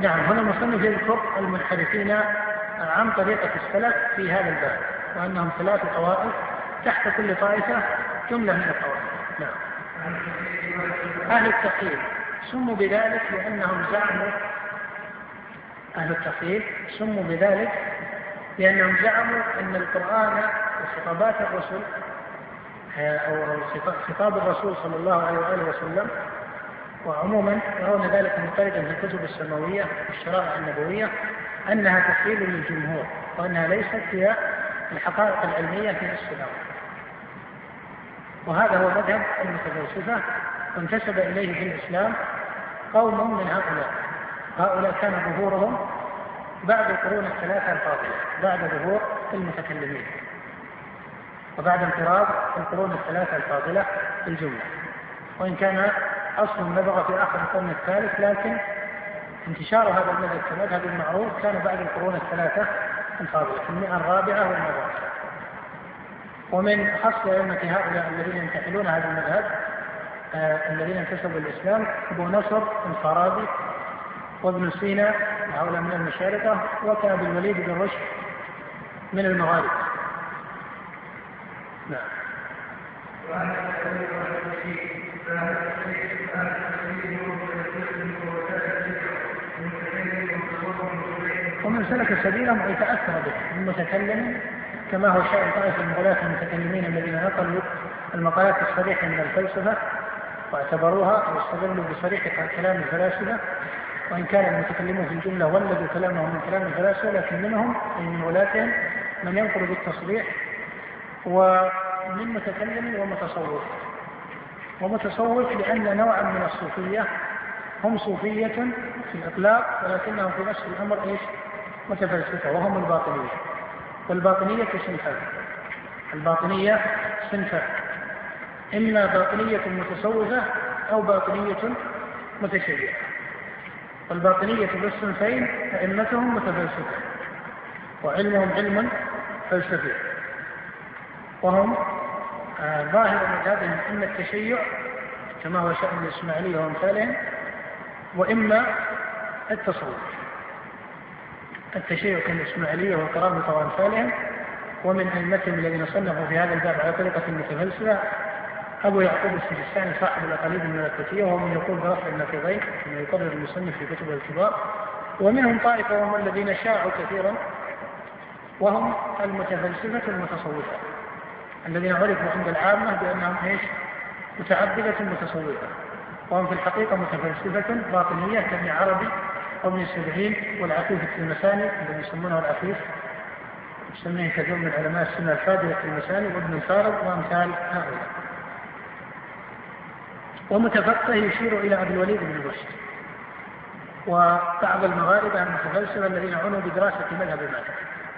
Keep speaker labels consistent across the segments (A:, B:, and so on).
A: نعم هنا المصنف يذكر المنحرفين عن طريقة السلف في هذا الباب وأنهم ثلاث طوائف تحت كل طائفة جملة من الطوائف. نعم. أهل التقييد سموا بذلك لأنهم زعموا أهل التقييد سموا بذلك لأنهم زعموا أن القرآن وخطابات الرسل أو خطاب الرسول صلى الله عليه وآله وسلم. وعموما يرون ذلك مندرجا في الكتب السماوية والشرائع النبوية أنها تحليل للجمهور وأنها ليست هي الحقائق العلمية في الأمر وهذا هو مذهب المتفلسفة وانتسب إليه في الإسلام قوم من هؤلاء. هؤلاء كان ظهورهم بعد القرون الثلاثة الفاضلة بعد ظهور المتكلمين. وبعد انقراض القرون الثلاثة الفاضلة الجملة. وإن كان أصل نبغ في آخر القرن الثالث لكن انتشار هذا المذهب كمذهب المعروف كان بعد القرون الثلاثة الفاضلة في المئة الرابعة والمرابعة ومن خص أئمة هؤلاء الذين ينتقلون هذا المذهب آه الذين انتسبوا الإسلام أبو نصر الفارابي وابن سينا هؤلاء من المشارقة وكان الوليد بن رشد من المغارب سلك سبيلهم ويتأثر به. من متكلم كما هو شأن طائفة من غلاة المتكلمين الذين نقلوا المقالات الصريحة من الفلسفة واعتبروها أو استدلوا بصريح كلام الفلاسفة. وإن كان المتكلمون في الجملة ولدوا كلامهم من كلام الفلاسفة لكن منهم أي من غلاتهم من ينقل بالتصريح ومن متكلم ومتصوف. ومتصوف لأن نوعا من الصوفية هم صوفية في الإطلاق ولكنهم في نفس الأمر إيش؟ متفلسفة وهم الباطنية. والباطنية صنفان الباطنية صنفان إما باطنية متصوفة أو باطنية متشيعة والباطنية بالصنفين أئمتهم متفلسفة وعلمهم علم فلسفي. وهم آه ظاهر مذهبهم إما التشيع كما هو شأن الإسماعيلية وأمثالهم وإما التصوف. التشيع كالإسماعيلية والكرامة وأمثالهم ومن أئمتهم الذين صنفوا في هذا الباب على طريقة المتفلسفة أبو يعقوب السجستاني صاحب الأقاليد الملكوتية وهو من يقول برفع النقيضين كما يقرر المصنف في كتبه الكبار ومنهم طائفة وهم الذين شاعوا كثيرا وهم المتفلسفة المتصوفة الذين عرفوا عند العامة بأنهم إيش؟ متعبدة متصوفة وهم في الحقيقة متفلسفة باطنية كابن عربي وابن السبعين والعفيف المساني الذي يسمونه العفيف يسميه كثير من علماء السنة الفاضلة المساني وابن الفارض وأمثال هؤلاء. ومتفقه يشير إلى أبي الوليد بن رشد وبعض المغاربة المتفلسفة الذين عنوا بدراسة مذهب مالك.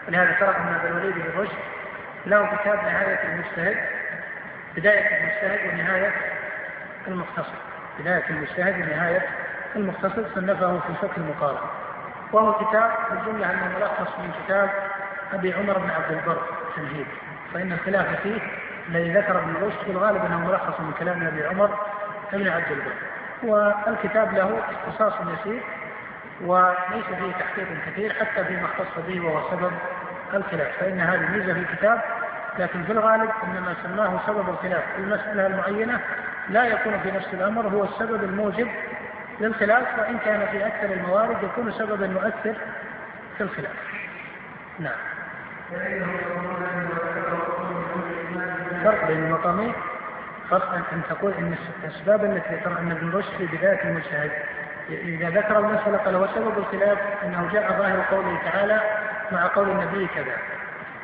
A: ولهذا ترى أن أبي الوليد بن رشد له كتاب نهاية المجتهد بداية المجتهد ونهاية المختصر. بداية المجتهد ونهاية المختصر صنفه في فقه المقارنة وهو كتاب بالجملة أنه ملخص من كتاب أبي عمر بن عبد البر تمهيد. فإن الخلاف فيه الذي ذكر ابن رشد في الغالب أنه ملخص من كلام أبي عمر بن عبد البر. والكتاب له اختصاص يسير وليس فيه تحقيق كثير حتى فيما اختص به وهو سبب الخلاف. فإن هذه ميزة في الكتاب لكن في الغالب إنما سماه سبب الخلاف. في المسألة المعينة لا يكون في نفس الأمر هو السبب الموجب للخلاف وإن كان في أكثر الموارد يكون سببا مؤثر في الخلاف. نعم. فرق بين المقامين فرق أن تقول أن الأسباب التي ذكر أن ابن رشد في بداية المجتهد إذا ذكر المسألة قال وسبب الخلاف أنه جاء ظاهر قوله تعالى مع قول النبي كذا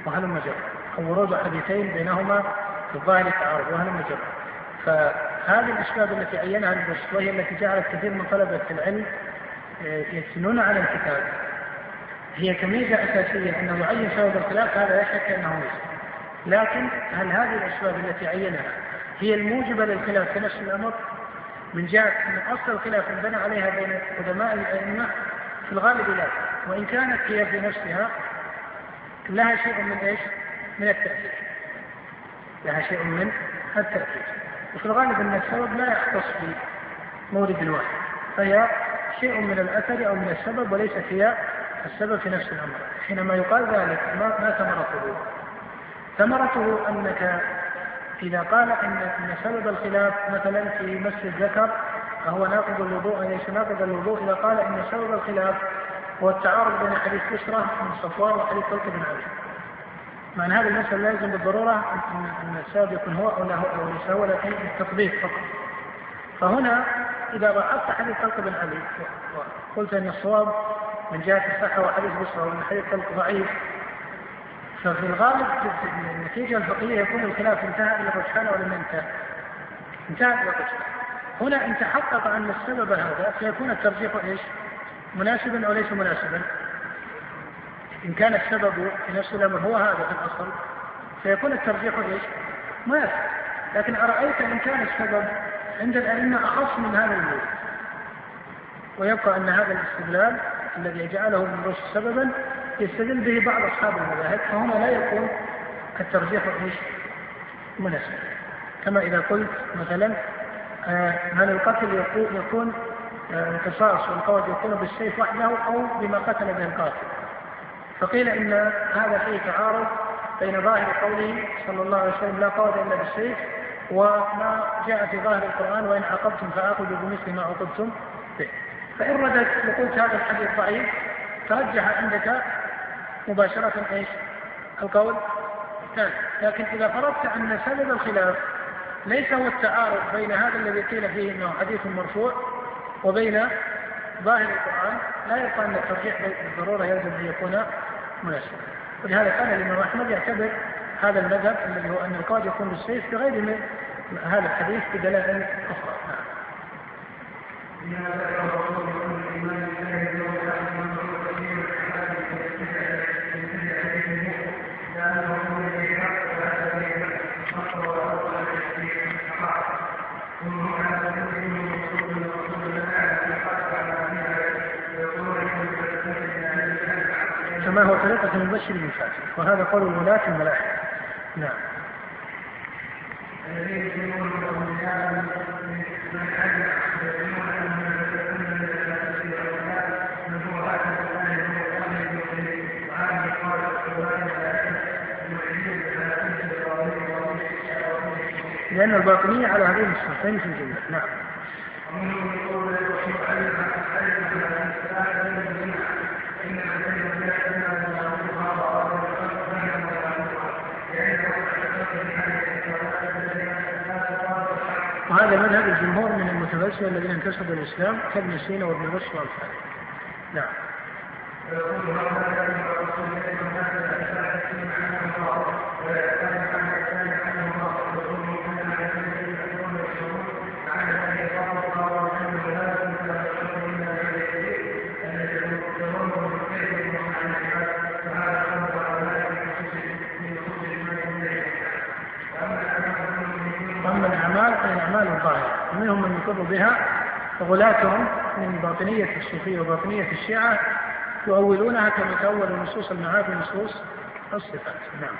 A: وهلم جر أو ورود حديثين بينهما في الظاهر تعارض وهلم جر فهذه الأسباب التي عينها رشد وهي التي جعلت كثير من طلبة العلم آه، يسنون على الكتاب. هي كميزة أساسية أنه يعين سبب الخلاف هذا لا شك أنه ميزة لكن هل هذه الأسباب التي عينها هي الموجبة للخلاف؟ في نفس الأمر من جهة أن أصل الخلاف انبنى عليها بين قدماء الأئمة في الغالب لا. وإن كانت هي في نفسها لها شيء من إيش؟ من التأثير. لها شيء من التأثير. وفي الغالب أن السبب لا يختص بمورد واحد فهي شيء من الأثر أو من السبب وليست هي السبب في نفس الأمر حينما يقال ذلك ما, ثمرته ثمرته أنك إذا قال إن إن سبب الخلاف مثلا في مس الذكر فهو ناقض الوضوء ليس ناقض الوضوء إذا قال إن سبب الخلاف هو التعارض بين حديث بشرة من صفوان وحديث طلق بن علي. مع أن هذه المسألة لا يلزم بالضرورة أن السبب يكون هو أو لا هو أو ليس هو لكن التطبيق فقط. فهنا إذا لاحظت حديث طلق بن علي وقلت أن الصواب من جهة الصحة وحديث بشرة ومن حديث طلق ضعيف ففي الغالب النتيجة الفقهية يكون الخلاف انتهى إلى الرجحان ولم ينتهي. انتهى إلى الرجحان. هنا إن تحقق أن السبب هذا فيكون الترجيح إيش؟ مناسبا أو ليس مناسبا؟ إن كان السبب في نفس الأمر هو هذا في الأصل فيكون الترجيح إيش؟ مناسب. لكن أرأيت إن كان السبب عند الأئمة أخص من هذا الموجود ويبقى أن هذا الاستدلال الذي جعله ابن سببا يستدل به بعض أصحاب المذاهب فهنا لا يكون الترجيح إيش؟ مناسب كما إذا قلت مثلا آه، هل القتل يكون آه، قصاص والقول يكون بالسيف وحده أو بما قتل به القاتل فقيل إن هذا فيه تعارض بين ظاهر قوله صلى الله عليه وسلم لا قول إلا بالسيف وما جاء في ظاهر القرآن وإن عاقبتم فعاقبوا بمثل ما عوقبتم به فإن ردت وقلت هذا الحديث ضعيف ترجح عندك مباشرة إيش؟ القول الثاني، لكن إذا فرضت أن سبب الخلاف ليس هو التعارض بين هذا الذي قيل فيه أنه حديث مرفوع وبين ظاهر القرآن لا يبقى أن الترجيح بالضرورة يلزم أن يكون مناسبا. ولهذا كان الإمام أحمد يعتبر هذا المذهب الذي هو أن القول يكون بالسيف بغير من هذا الحديث بدلائل أخرى. نعم. كما هو طريقة المبشر بالفاتح وهذا قول الولاة الملاحدة نعم. لأن الباطنية على هذين الصفتين في الجملة نعم. وهذا منهج الجمهور من المتفلسفه الذين انتسبوا الاسلام كابن سينا وابن رشد وامثاله. نعم. ومنهم من يقر بها وغلاتهم من باطنية الصوفية وباطنية الشيعة يؤولونها كما تؤول نصوص المعاد ونصوص الصفات. نعم.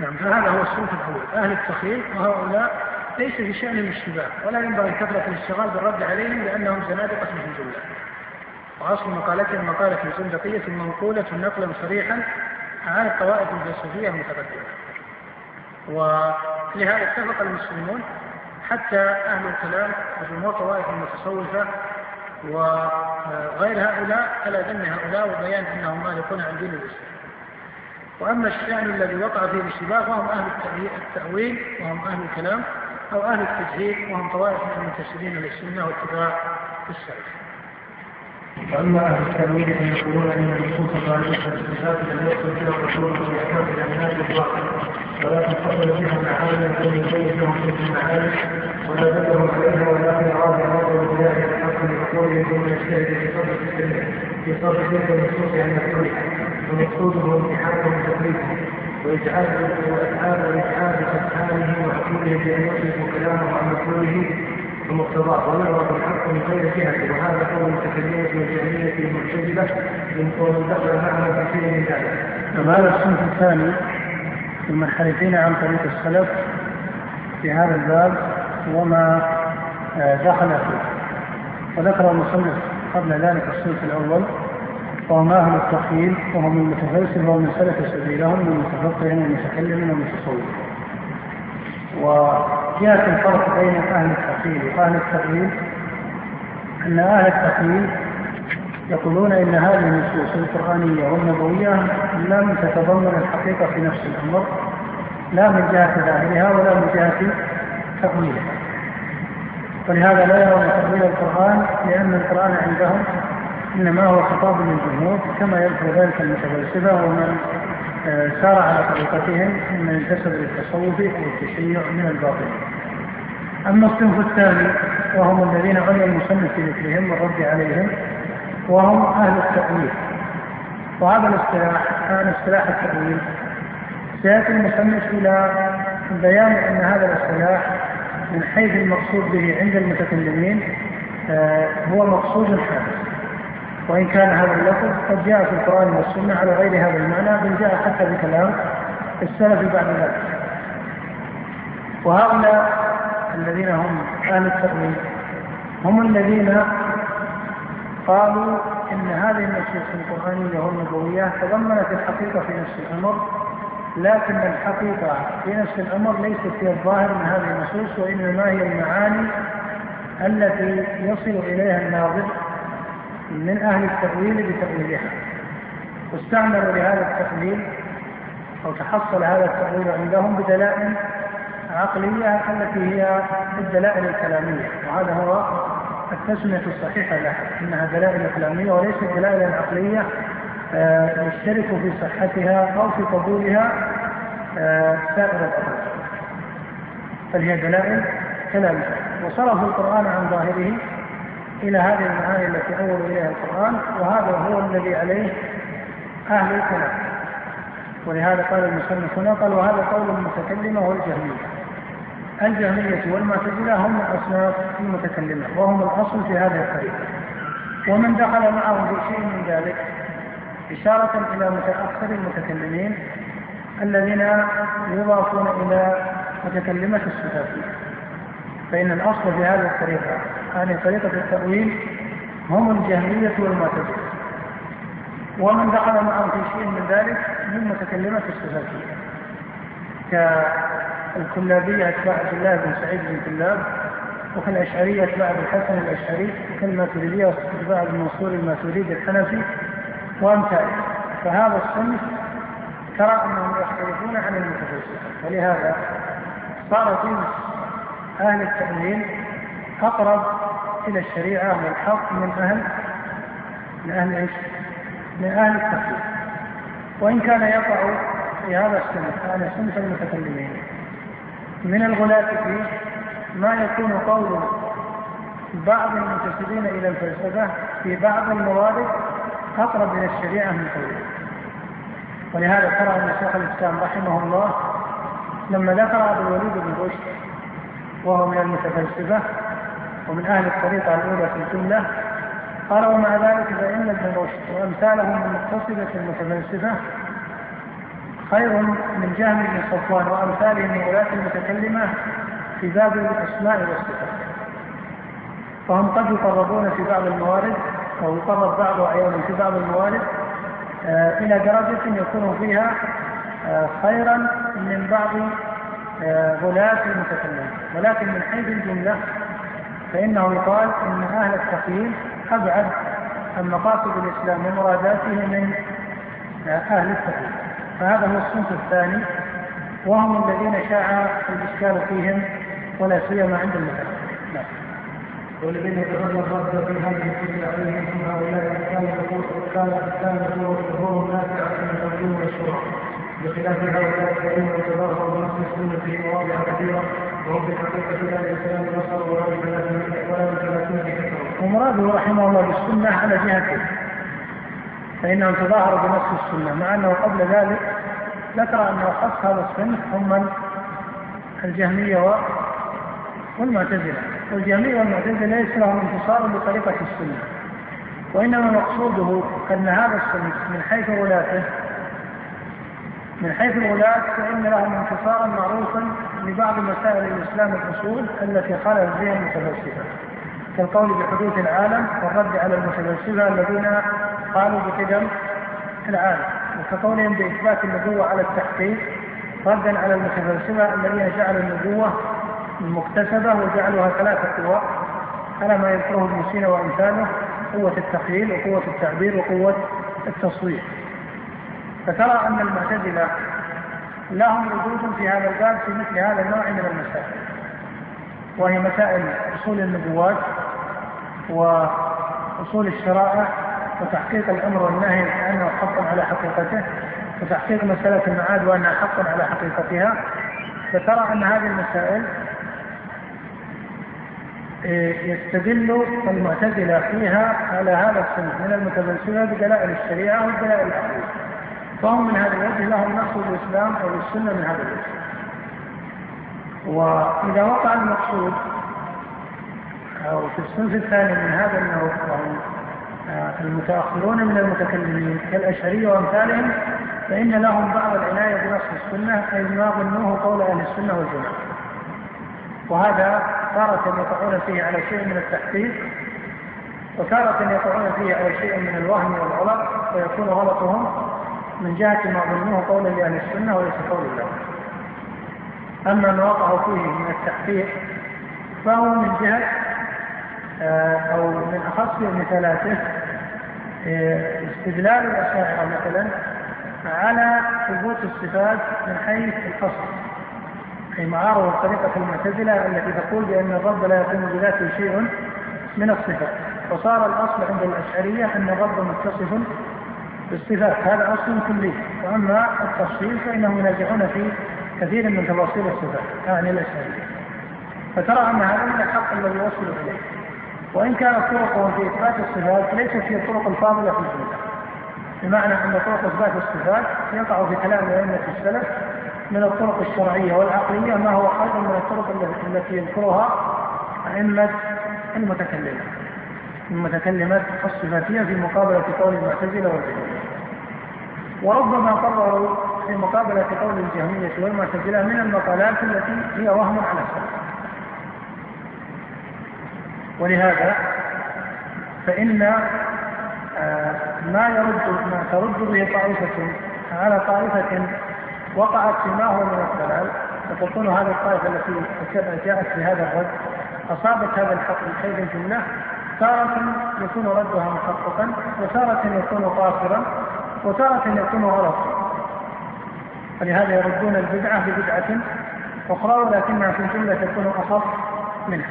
A: نعم فهذا هو الصنف الأول. أهل التخيل وهؤلاء ليس في شأنهم اشتباه ولا ينبغي كثرة الاشتغال بالرد عليهم لأنهم زنادقة في الجملة. وأصل مقالتهم مقالة زندقية منقولة نقلا صريحا عن الطوائف الفلسفية المتقدمة. ولهذا اتفق المسلمون حتى أهل الكلام وجمهور طوائف المتصوفة وغير هؤلاء على ذم هؤلاء وبيان أنهم مالكون عن دين الإسلام. وأما الشأن الذي وقع فيه الاشتباه فهم أهل التأويل وهم أهل الكلام أو أهل التجهيل وهم طوائف من المنتسبين للسنة واتباع السلف.
B: واما أهل التأويل فيقولون أن النصوص الغالبه في الصفات لم يدخل فيها الرسول في احكام الامنات الباطل ولكن فصل فيها المعاني لم يبين لهم في المعاني ولا دلهم عليها ولكن اراد هذا البناء الحق لعقولهم ثم يجتهد في صرف في صرف تلك النصوص عن مفعولها ومقصوده امتحانهم وتكليفهم وإجعال وإجعال وإجعال أفعاله وعقوله بأن يصرف كلامه عن مفعوله ومقتضاه ونظر الحق من غير جهة وهذا قول المتكلمة والجهمية المعتزلة ومن دخل معهم في شيء من ذلك.
A: هذا الصنف الثاني المنحرفين عن طريق السلف في هذا الباب وما آه، دخل فيه وذكر المصنف قبل ذلك الصنف الأول وهم أهل التقييم وهم المتفلسفه ومن سلك سبيلهم من المتفقه والمتكلم والمتصوف وجهة الفرق بين أهل التقييم وأهل التقييم أن أهل التقييم يقولون إن هذه النصوص القرآنية والنبوية لم تتضمن الحقيقة في نفس الأمر لا من جهة ظاهرها ولا من جهة تأويلها ولهذا لا يرون تأويل القرآن لأن القرآن عندهم إنما هو خطاب للجمهور كما يذكر ذلك المتفلسفة ومن آه، سار على طريقتهم ممن انتسب للتصوف أو التشيع من الباطل. أما الصنف الثاني وهم الذين عني المصنف في ذكرهم والرد عليهم وهم أهل التأويل. وهذا الاصطلاح كان اصطلاح التأويل سيأتي المصنف إلى بيان أن هذا الاصطلاح من حيث المقصود به عند المتكلمين آه، هو مقصود حادث وإن كان هذا اللفظ قد جاء في القرآن والسنة على غير هذا المعنى بل جاء حتى بكلام السلف بعد ذلك. وهؤلاء الذين هم أهل التأويل هم الذين قالوا إن هذه النصوص القرآنية والنبوية تضمنت الحقيقة في نفس الأمر لكن الحقيقة في نفس الأمر ليست هي الظاهر من هذه النصوص وإنما هي المعاني التي يصل إليها الناظر من أهل التأويل بتأويلها واستعملوا لهذا التأويل أو تحصل هذا التأويل عندهم بدلائل عقلية التي هي الدلائل الكلامية. وهذا هو التسمية الصحيحة لها إنها دلائل كلامية وليست دلائل عقلية آه، يشترك في صحتها أو في قبولها آه، سائر الأمر بل هي دلائل كلامية. وصرفوا القرآن عن ظاهره إلى هذه المعاني التي أول إليها القرآن وهذا هو الذي عليه أهل الكلام. ولهذا قال المصنف هنا قال وهذا قول المتكلمة والجهمية. الجهمية والمعتزلة هم أصناف المتكلمة وهم الأصل في هذه الطريقة. ومن دخل معهم في شيء من ذلك إشارة إلى متأخر المتكلمين الذين يضافون إلى متكلمة الصفاتية فإن الأصل في هذه الطريقة هذه طريقة التأويل هم الجهمية والمعتزلة. ومن دخل معهم في شيء من ذلك من متكلمة الصفاتية كالكلابية أتباع عبد الله بن سعيد بن كلاب وكالأشعرية أتباع أبي الحسن الأشعري وكالماتريدية أتباع ابن منصور الماتريدي الحنفي وأمثاله فهذا الصنف ترى أنهم يختلفون عن المتفلسفة ولهذا صار جنس أهل التأويل أقرب إلى الشريعة والحق من أهل من أهل إيش؟ من أهل التفسير وإن كان يقع في هذا السنة على سنة المتكلمين. من الغلاة فيه ما يكون قول بعض المنتسبين إلى الفلسفة في بعض الموارد أقرب إلى الشريعة من قوله ولهذا ترى أن شيخ الإسلام رحمه الله لما ذكر أبو الوليد بن رشد وهو من المتفلسفة ومن أهل الطريقة الأولى في الجملة قال ومع ذلك فإن ابن رشد وأمثاله من متصلة المتفلسفة خير من جهم بن صفوان وأمثاله من ولاة المتكلمة في باب الأسماء والصفات. فهم قد يقربون في بعض الموارد أو يقرب بعض أحيانا في بعض الموارد آه إلى درجة يكون فيها آه خيرا من بعض غلاة المتكلمين ولكن من حيث الجملة فإنه يقال إن أهل التقييم أبعد عن مقاصد الإسلام ومراداته من أهل التقييم. فهذا هو الصنف الثاني وهم الذين شاع الإشكال فيهم ولا سيما عند المتكلمين نعم.
B: والذين يتولى الرد في هذه الكتب عليهم من هؤلاء كان يقول كان كان ظهور نافع من العلوم والشرع. بخلاف هؤلاء الذين يتظاهروا بنص في مواضع كثيرة
A: ومراده رحمه الله بالسنة على جهتين. فانهم تظاهروا بنص السنة مع أنه قبل ذلك ذكر أن اخص هذا الصنف هم الجهمية والمعتزلة والجميع والمعتزلة ليس لهم انتصار بطريقة السنة وإنما مقصوده أن هذا الصنف من حيث غلاته من حيث الغلاة فإن لهم انتصارا معروفا لبعض مسائل الإسلام الأصول التي خالف فيها المتفلسفة كالقول بحدوث العالم والرد على المتفلسفة الذين قالوا بقدم العالم وكقولهم بإثبات النبوة على التحقيق ردا على المتفلسفة الذين جعلوا النبوة مكتسبة وجعلوها ثلاثة قوى على ما يذكره ابن سينا وأمثاله قوة التخيل وقوة التعبير وقوة التصوير. فترى أن المعتزلة لهم وجود في هذا الباب في مثل هذا النوع من المسائل. وهي مسائل أصول النبوات وأصول الشرائع وتحقيق الأمر والنهي كأنه حق على حقيقته وتحقيق مسألة المعاد وأنها حق على حقيقتها. فترى أن هذه المسائل إيه، يستدل المعتزلة فيها على هذا الصنف من المتفلسفة بدلائل الشريعة والدلائل العقلية فهم من هذا الوجه لهم نقص الإسلام أو السنة من هذا الوجه وإذا وقع المقصود أو في الصنف الثاني من هذا النوع وهم آه، المتأخرون من المتكلمين كالأشعرية وأمثالهم فإن لهم بعض العناية بنص السنة أي ما ظنوه قول أهل السنة والجماعة. وهذا تارة يقعون فيه على شيء من التحقيق وتارة يقعون فيه على شيء من الوهم والغلط ويكون غلطهم من جهة ما ظنوه قولا لأهل السنة وليس قول الله أما ما وقعوا فيه من التحقيق فهو من جهة آه، أو من أخص مثالاته آه، استدلال الأشاعرة مثلا على ثبوت الصفات من حيث الأصل أي معارضة طريقة المعتزلة التي تقول بأن الرب لا يقوم بذاته شيء من الصفات. وصار الأصل عند الأشعرية أن الرب متصف بالصفات هذا أصل كلي. وأما التفصيل فإنهم ينازعون في كثير من تفاصيل الصفات يعني الأشعرية فترى أن هذا من الحق الذي يوصل إليه. وإن كانت طرقهم في إثبات الصفات ليست هي الطرق الفاضلة في الجملة. بمعنى أن طرق إثبات الصفات يقع في كلام أئمة السلف من الطرق الشرعية والعقلية ما هو خير من الطرق التي يذكرها أئمة المتكلمة المتكلمات الصفاتية في مقابلة قول المعتزلة والجهمية. وربما قرروا في مقابلة قول الجهمية والمعتزلة من المقالات التي هي وهم على السلف ولهذا فإن آه، ما يرد ما ترد به طائفة على طائفة وقعت في ما هو من الضلال فتكون هذه الطائفة التي جاءت بهذا الرد أصابت هذا الحق من خير الجملة تارة يكون ردها محققا وتارة يكون قاصرا وتارة يكون غلطا فلهذا يردون البدعة ببدعة أخرى ولكنها في الجملة تكون أخف منها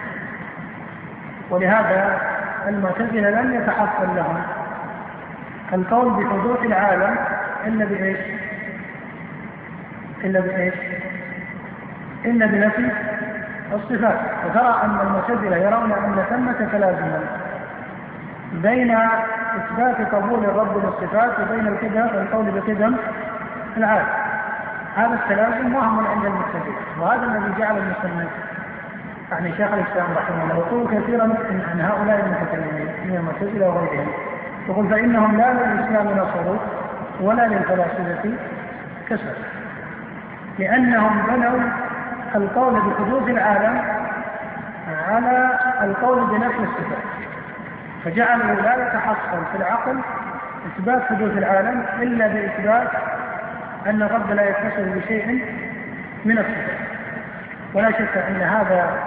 A: ولهذا المعتزلة لم يتحصل لهم القول بحدوث العالم إلا بإيش؟ إلا بإيش؟ إلا بنفي الصفات وترى أن المعتزلة يرون أن ثمة تلازما بين إثبات قبول الرب للصفات وبين القدم القول بقدم العالم. هذا التلازم وهم عند المعتزلة وهذا الذي جعل المسلمين. يعني شيخ الإسلام رحمه الله يقول كثيرا عن هؤلاء المتكلمين من المعتزلة وغيرهم. يقول فإنهم لا للإسلام نصروا ولا للفلاسفة كسر لأنهم بنوا القول بحدوث العالم على القول بنفي الصفات. فجعلوا لا يتحصل في العقل إثبات حدوث العالم إلا بإثبات أن الرب لا يتصل بشيء من الصفات. ولا شك أن هذا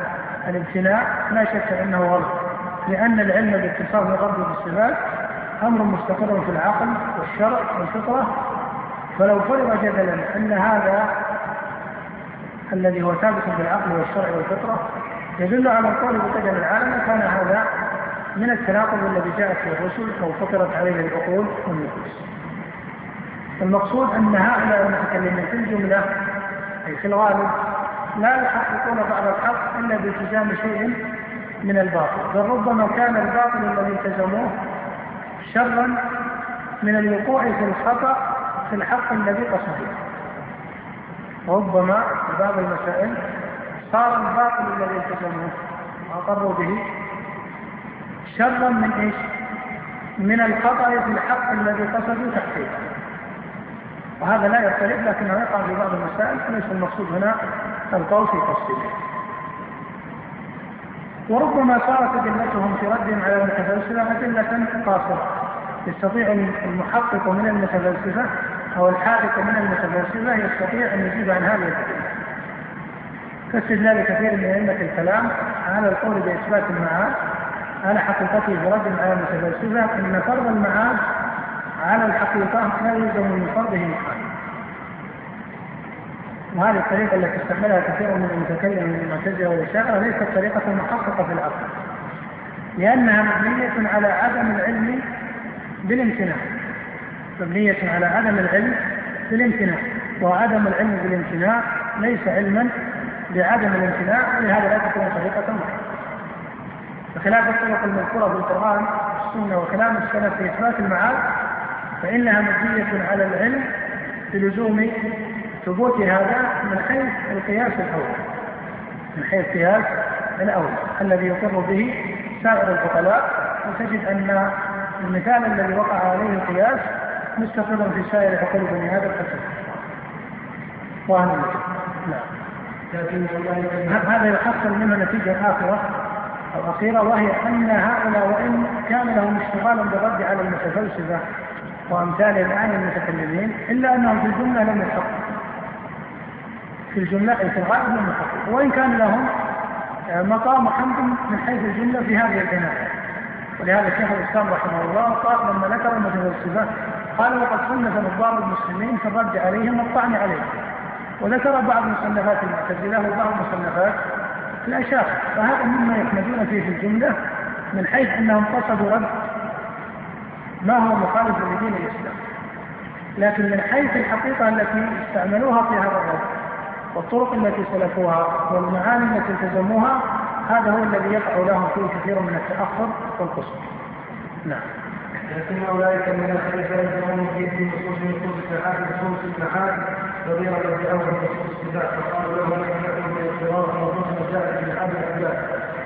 A: الامتناع لا شك أنه غلط لأن العلم باتصال الرب بالصفات أمر مستقر في العقل والشرع والفطرة. فلو فرض جدلا أن هذا الذي هو ثابت بالعقل والشرع والفطرة يدل على القول بقدر العالم كان هذا من التناقض الذي جاءت في الرسل أو فطرت عليه العقول والنفوس. المقصود أن هؤلاء المتكلمين في الجملة أي في الغالب لا يحققون بعض الحق إلا بالتزام شيء من الباطل بل ربما كان الباطل الذي التزموه شرا من الوقوع في الخطأ في الحق الذي قصدوه ربما في بعض المسائل صار الباطل الذي التزموه وأقروا به شرا من إيش؟ من الخطأ في الحق الذي قصدوا تحقيقه وهذا لا يختلف لكنه يقع في بعض المسائل وليس المقصود هنا القول في تفصيله. وربما صارت أدلتهم في ردهم على المتفلسفة أدلة قاصرة. يستطيع المحقق من المتفلسفة أو الحاقق من المتفلسفة يستطيع أن يجيب عن هذه الأدلة. كاستدلال كثير من أئمة الكلام على القول بإثبات المعاد على حقيقته برد على المتفلسفة أن فرض المعاد على الحقيقة لا يلزم من فرضه. محال وهذه الطريقة التي استعملها كثير من المتكلم من المعتزلة والأشاعرة ليست طريقة محققة في العقل لأنها مبنية على عدم العلم بالامتناع. مبنية على عدم العلم بالامتناع. وعدم العلم بالامتناع ليس علما بعدم الامتناع ولهذا لا تكون طريقة محققة. بخلاف الطرق المذكورة في القرآن والسنة وكلام السلف في إثبات المعاد فإنها مبنية على العلم بلزوم ثبوت هذا من حيث القياس الأول. من حيث قياس الأول الذي يقر به سائر العقلاء وتجد أن المثال الذي وقع عليه القياس مستقر في سائر عقول بني آدم حسب وهذا نعم. هذا يحصل منه نتيجة آخرة. أو أخيرة وهي أن هؤلاء وإن كان لهم اشتغالا بالرد على المتفلسفة وأمثال الآن المتكلمين إلا أنهم في الجملة لم يحققوا في الجملة في الغالب لم يحققوا وإن كان لهم آه، مقام حمد من حيث الجملة في هذه البناية ولهذا شيخ الإسلام رحمه الله قال لما ذكر المتفلسفة قال وقد صنف نظار المسلمين في الرد عليهم والطعن عليهم وذكر بعض مصنفات المعتزلة وبعض مصنفات الأشاعرة فهذا مما يحمدون فيه في الجملة من حيث أنهم قصدوا رد ما هو مخالف لدين الإسلام. لكن من حيث الحقيقة التي استعملوها في هذا الرد والطرق التي سلكوها والمعاني التي التزموها هذا هو الذي يقع لهم فيه كثير من التأخر والقصر نعم.
B: لكن أولئك من الخلفاء يزعمون في دين نصوص نصوص السحاب نصوص السحاب نظيرا لاول نصوص السباع فقالوا له باضطرار نصوص مسائل من هذا الاسباب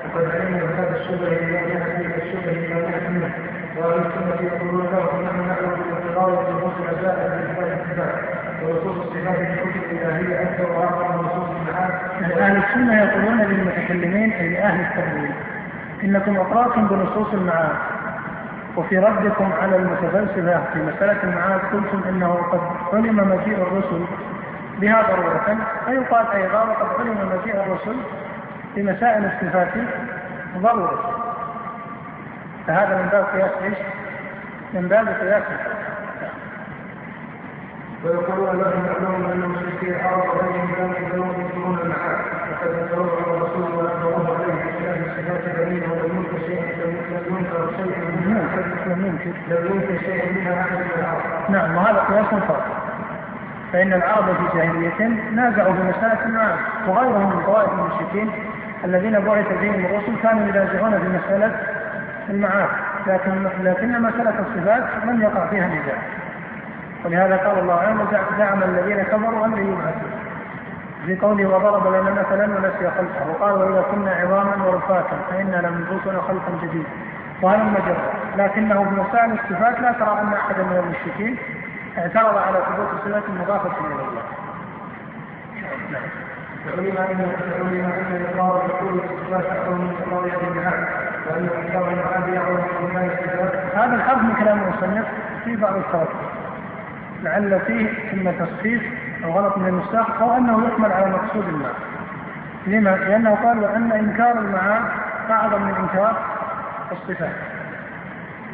B: وقد علمنا هذا الشبه لم يأتي الشبه لم ياتي منه واهل السنة يقولون له نحن نعلم بالاضطرار نصوص المسائل من هذا الاسباب ونصوص الصفات في الكتب الإلهية أكثر وأعظم من نصوص السحاب
A: أهل السنة يقولون للمتكلمين أي لأهل التأويل إنكم اقررتم بنصوص المعاد. وفي ردكم على المتفلسفة في مسألة المعاد قلتم أنه قد علم مجيء الرسل بها ضرورة. فيقال أيضا وقد علم مجيء الرسل في مسائل الصفات ضرورة. فهذا من باب قياس إيش؟ من باب قياس
B: ويقولون لهم يعلمون ان المشركين عرض عليهم كانوا يدعون يذكرون المعاد وقد ذكروه على الرسول واخبروه عليه بخلاف الصفات دليل ولم ينكر شيء لم ينكر شيء منها لم ينكر أحد من العرب
A: نعم وهذا قياس فرق فإن العرب في جاهلية نازعوا في مسألة المعاد وغيرهم من طوائف المشركين الذين بعث بهم الرسل كانوا ينازعون في مسألة المعاد لكن لكن مسألة الصفات لم يقع فيها نزاع. ولهذا قال الله عنه زعم الذين كفروا أن يبعثوا. في قوله وضرب لنا مثلا ونسي خلقه. وقال وإذا كنا عظاما ورفاتا فإنا لمنبوسنا خلقا جديدا. وهذا المجرد لكنه في مسائل الصفات لا ترى أن احدا من المشركين اعترض على ثبوت صفات مضافه إلى الله.
B: نعم. وعلم ان علم ان اقرار دخول الصفات أكثر من اقرار الجهاد وإن انكار المعاد يعود من الصفات
A: هذا الحرف من كلام المصنف في بعض الخواطر لعل فيه اما تصحيح أو غلط من النساخ أو أنه يحمل على مقصود الماء. لما؟ لأنه قال وأن إنكار المعاد أعظم من إنكار الصفات.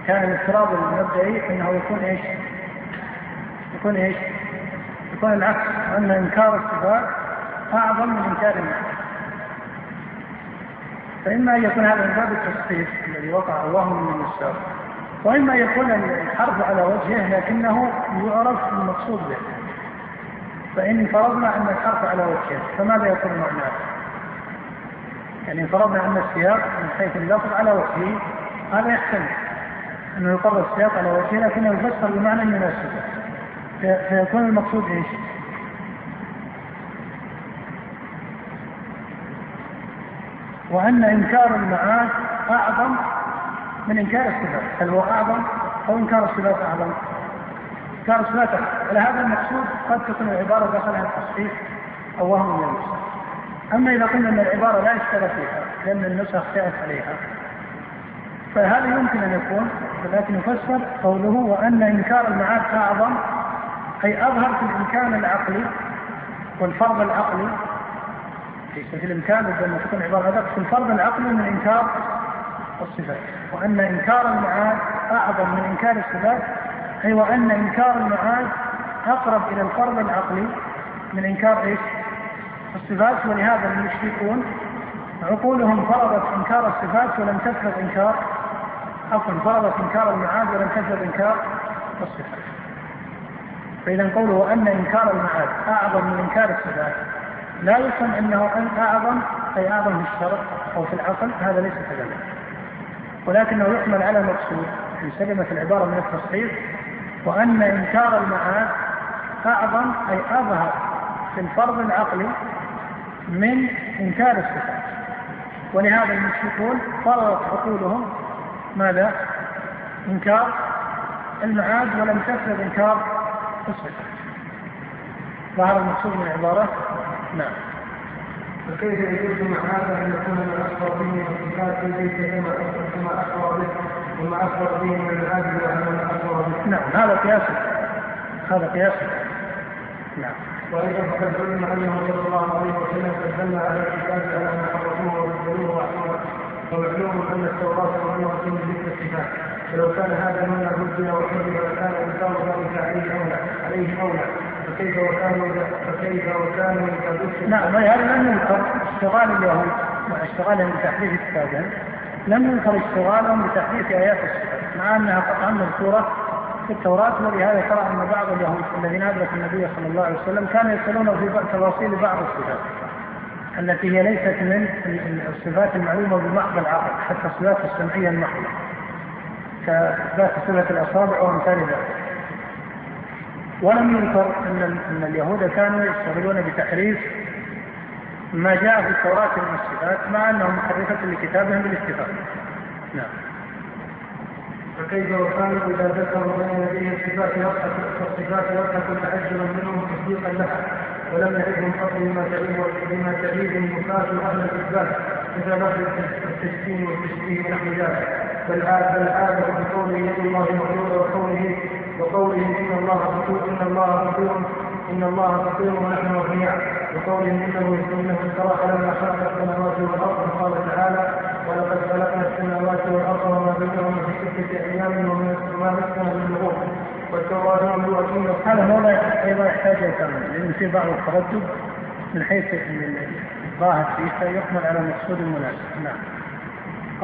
A: كان الافتراض المبدئي أنه يكون إيش؟ يكون إيش؟ يكون العكس أن إنكار الصفات أعظم من إنكار المعاد. فإما أن يكون هذا من باب التصحيح الذي وقع الله من النساخ وإما يكون الحرف على وجهه لكنه يعرف المقصود به فإن فرضنا أن الحرف على وجهه فماذا يكون معناه؟ يعني فرضنا أن السياق من حيث اللفظ على وجهه هذا يحتمل أنه يقرر السياق على وجهه لكنه يفسر بمعنى يناسبه فيكون المقصود إيش؟ وأن إنكار المعاد أعظم من إنكار الصفات. هل هو أعظم أو إنكار الصفات أعظم؟ إنكار الصفات على هذا المقصود قد تكون العبارة دخلها التصحيح أو وهم من النسخ. أما إذا قلنا أن العبارة لا يشتغل فيها لأن النسخ تعرف عليها. فهذا يمكن أن يكون؟ ولكن يفسر قوله وأن إنكار المعاد أعظم أي أظهر في الإمكان العقلي والفرض العقلي. في الإمكان لما تكون عبارة أدق في الفرض العقلي من إنكار الصفات وأن إنكار المعاد أعظم من إنكار الصفات أي وأن إنكار المعاد أقرب إلى الفرض العقلي من إنكار إيش؟ الصفات. ولهذا المشركون عقولهم فرضت إنكار الصفات ولم تفرض إنكار عفوا فرضت إنكار المعاد ولم تفرض إنكار الصفات. فإذا قوله أن إنكار المعاد أعظم من إنكار الصفات. لا يفهم أنه أن أعظم أي أعظم في الشرع أو في العقل هذا ليس كذلك. ولكنه يحمل على مقصود في سلمة العبارة من التصحيح وأن إنكار المعاد أعظم أي أظهر في الفرض العقلي من إنكار الصفات. ولهذا المشركون فرضت عقولهم ماذا؟ إنكار المعاد ولم تفرض إنكار الصفات ظهر المقصود من العبارة؟ نعم.
B: فكيف يجوز مع هذا أن يكون من اخبر به والصفات ليس كما كما أخبر به وما أخبر به من العدل وعلى ما أخبر به.
A: نعم هذا قياس. هذا قياس. نعم.
B: وأيضا فقد علم أنه صلى الله عليه وسلم قد دل على الكتاب على ما حرفوه وبدلوه واحسنوه ومعلوم أن التوراة ماموره بذكر الصفات فلو كان هذا مما بدل وحرم لكان انكار ذلك عليه أولى عليه أولى. فكيف وكانوا فكيف وكانوا
A: نعم هذا لم ينكر اشتغال اليهود مع اشتغالهم بتحديث كتابهم لم ينكر اشتغالهم بتحديث آيات الصفات مع أنها قطعا مذكوره في التوراة ولهذا ترى أن بعض اليهود الذين أدركوا النبي صلى الله عليه وسلم كانوا يصلون في تفاصيل بعض الصفات التي هي ليست من الصفات المعلومة بمحض العقل حتى الصفات السمعية المحضة. كإثبات صفة الأصابع وأمثال ذلك ولم ينكر أن أن اليهود كانوا يشتغلون بتحريف ما جاء في التوراة من الصفات مع أنهم محرفة لكتابهم بالاتفاق. نعم.
B: فكيف وكانوا إذا ذكروا بين يديه الصفات فالصفات يضحك تعجبا منهم تصديقا لها ولم يعدهم قط بما تعيب بما تعيب المفات أهل الإثبات مثل لفظ التسكين والتشبيه ونحو ذلك بل بل عاد بقوله يد الله مغلوله وقوله وقوله إن الله فقير إن الله فقير إن الله فقير ونحن اغنياء وقوله انه إنه استراح لما خلق السماوات والأرض قال تعالى ولقد خلقنا السماوات والأرض وما بينهما في ستة أيام وما مسنا من لغوب والتوراة مملوءه
A: هذا موضع أيضا يحتاج إلى لأن في بعض التردد من حيث الظاهر فيه فيحمل على المقصود المناسب. نعم.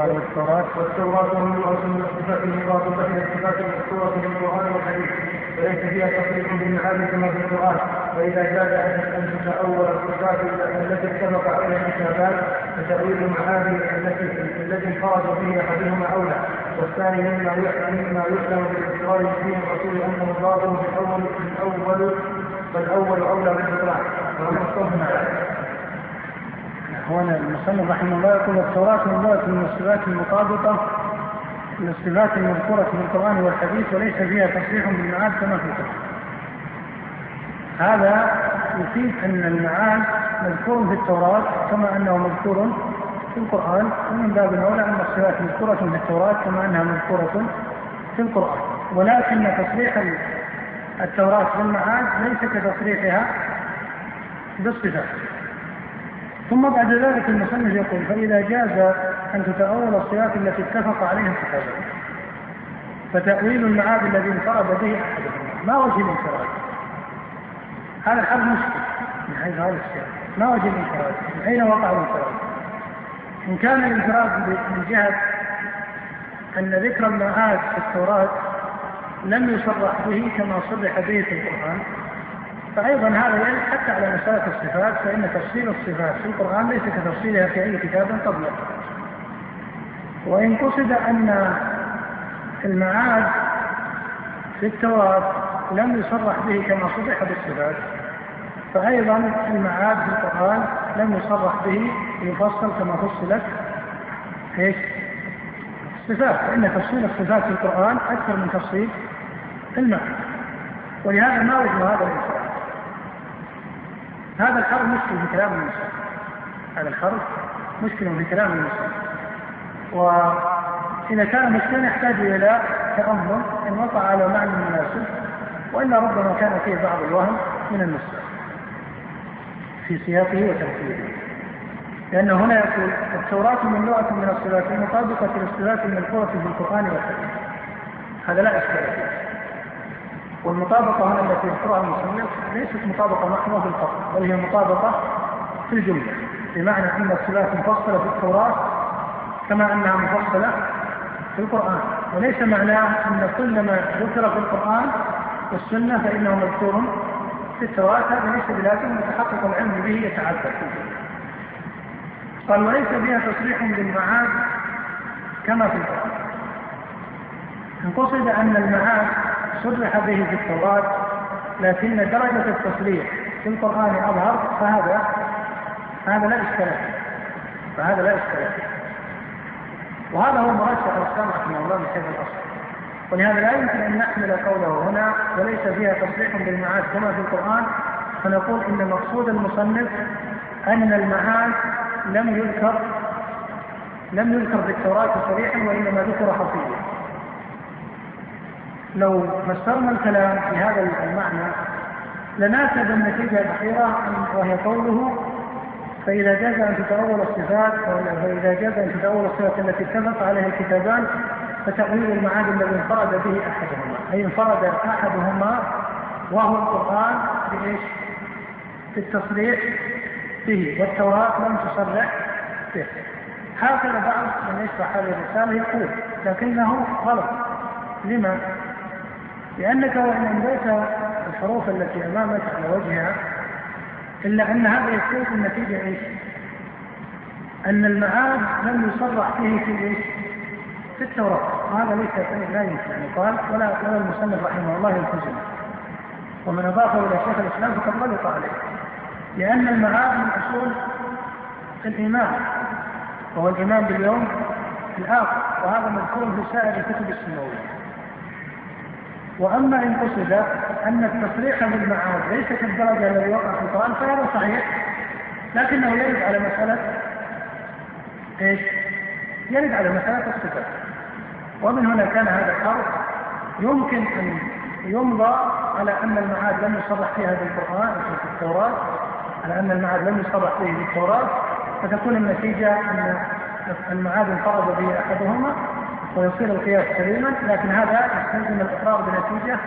B: قال والتوراة والتوراة من الصفات المخاطبة إلى الصفات المذكورة في القرآن والحديث وليس فيها تصريح بالمعاني كما في القرآن. فإذا جاز أن تتأول الصفات التي اتفق عليها الكتابات فتأويل المعاني التي الذي انفرد به أحدهما أولى. والثاني مما مما يحلم بالإقرار فيه الرسول أنه في الأول الأول فالأول أولى بالإطلاق الصوم
A: هنا المصنف رحمه الله يقول التوراة مملوءة من الصفات المطابقة للصفات المذكورة في القرآن والحديث وليس فيها تصريح بالمعاد كما في القرآن. هذا يفيد أن المعاد مذكور في التوراة كما أنه مذكور في القرآن ومن باب أولى أن الصفات مذكورة في التوراة كما أنها مذكورة في القرآن ولكن تصريح التوراة بالمعاد ليس كتصريحها بالصفات ثم بعد ذلك المصنف يقول فإذا جاز أن تتأول الصفات التي اتفق عليها الصحابة فتأويل المعاد الذي انفرد به أحدهما ما وجه الانفراد؟ هذا الحرف مشكل من حيث هذا السياق ما وجه الانفراد؟ من أين وقع الانفراد؟ إن كان الانفراد من جهة أن ذكر المعاد في التوراة لم يصرح به كما صرح به في القرآن فأيضا هذا يرد حتى على مسألة الصفات فإن تفصيل الصفات في القرآن ليس كتفصيلها في أي كتاب قبله وإن قصد أن المعاد في التوراة لم يصرح به كما صرح بالصفات فأيضا المعاد في القرآن لم يصرح به يفصل كما فصلت إيش؟ الصفات. فإن تفصيل الصفات في القرآن أكثر من تفصيل المعنى ولهذا ما وجه هذا الإنسان؟ هذا الحرف مشكل في كلام المسلم هذا الحرف مشكل في كلام المسلم وإذا كان مشكلا يحتاج إلى تأمل إن وقع على معنى مناسب وإلا ربما كان فيه بعض الوهم من النسخ في سياقه وترتيبه. لأنه هنا يقول التوراة من لغة من الصفات المطابقة للصفات المذكورة في القرآن والحديث. هذا لا إشكال فيه. والمطابقة هنا التي يذكرها المصنف ليست مطابقة في الفصل بل هي مطابقة في الجملة بمعنى أن الصفات مفصلة في التوراة كما أنها مفصلة في القرآن وليس معناه أن كل ما ذكر في القرآن والسنة فإنه مذكور في التوراة هذا ليس بلازم متحقق العلم به يتعذر قال وليس فيها تصريح بالمعاد كما في القرآن. إن قصد أن المعاد صرح به في التوراة لكن درجة التصريح في القرآن أظهر فهذا هذا لا إشكال فهذا لا إشكال. وهذا هو شيخ الإسلام رحمه الله من حيث الأصل. ولهذا لا يمكن أن نحمل قوله هنا وليس فيها تصريح بالمعاد كما في القرآن فنقول إن مقصود المصنف أن المعاد لم يذكر لم يذكر في التوراة صريحا وإنما ذكر خفيا لو فسرنا الكلام في هذا المعنى لناسب النتيجة الأخيرة وهي قوله فإذا جاز أن تتأول الصفات فإذا جاز أن تتأول الصفات التي اتفق عليها الكتابان فتأويل المعاد الذي انفرد به أحدهما أي انفرد أحدهما وهو القرآن بإيش؟ في التصريح به والتوراة لم تصرح به هكذا بعض من يشرح هذه الرسالة يقول لكنه غلط لما؟ لأنك وإن أمضيت الحروف التي أمامك على وجهها إلا أن هذا يكون النتيجة إيش؟ أن المعاد لم يصرح فيه في إيش؟ في التوراة وهذا ليس لا يمكن أن يقال ولا ولا المصنف رحمه الله يلتزم ومن أضافه إلى شيخ الإسلام فقد غلط عليه لأن المعاد من أصول الإيمان وهو الإيمان باليوم الآخر وهذا مذكور في سائر الكتب السماوية وأما إن قصد أن التصريح بالمعاد ليس كالدرجة الذي وقع في القرآن فهذا صحيح. لكنه يرد على مسألة إيش؟ يرد على مسألة الصفات. ومن هنا كان هذا الحرف يمكن أن يمضى على أن المعاد لم يصرح فيها بالقرآن في التوراة. على أن المعاد لم يصرح فيه بالتوراة فتكون النتيجة أن المعاد انفرد به أحدهما. ويصير القياس سليما لكن هذا يستلزم الإقرار بنتيجة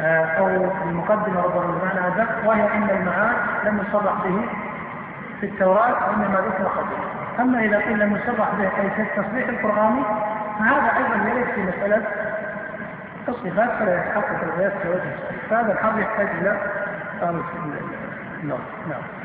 A: آه، أو المقدمة ربما بمعنى أدق وهي أن المعاد لم يصرح به في التوراة وإنما ذكر قبله. أما إذا قيل لم يصرح به أي في التصريح القرآني فهذا أيضا يرد في مسألة الصفات فلا يتحقق القياس في وجه فهذا الحظ يحتاج إلى نعم نعم.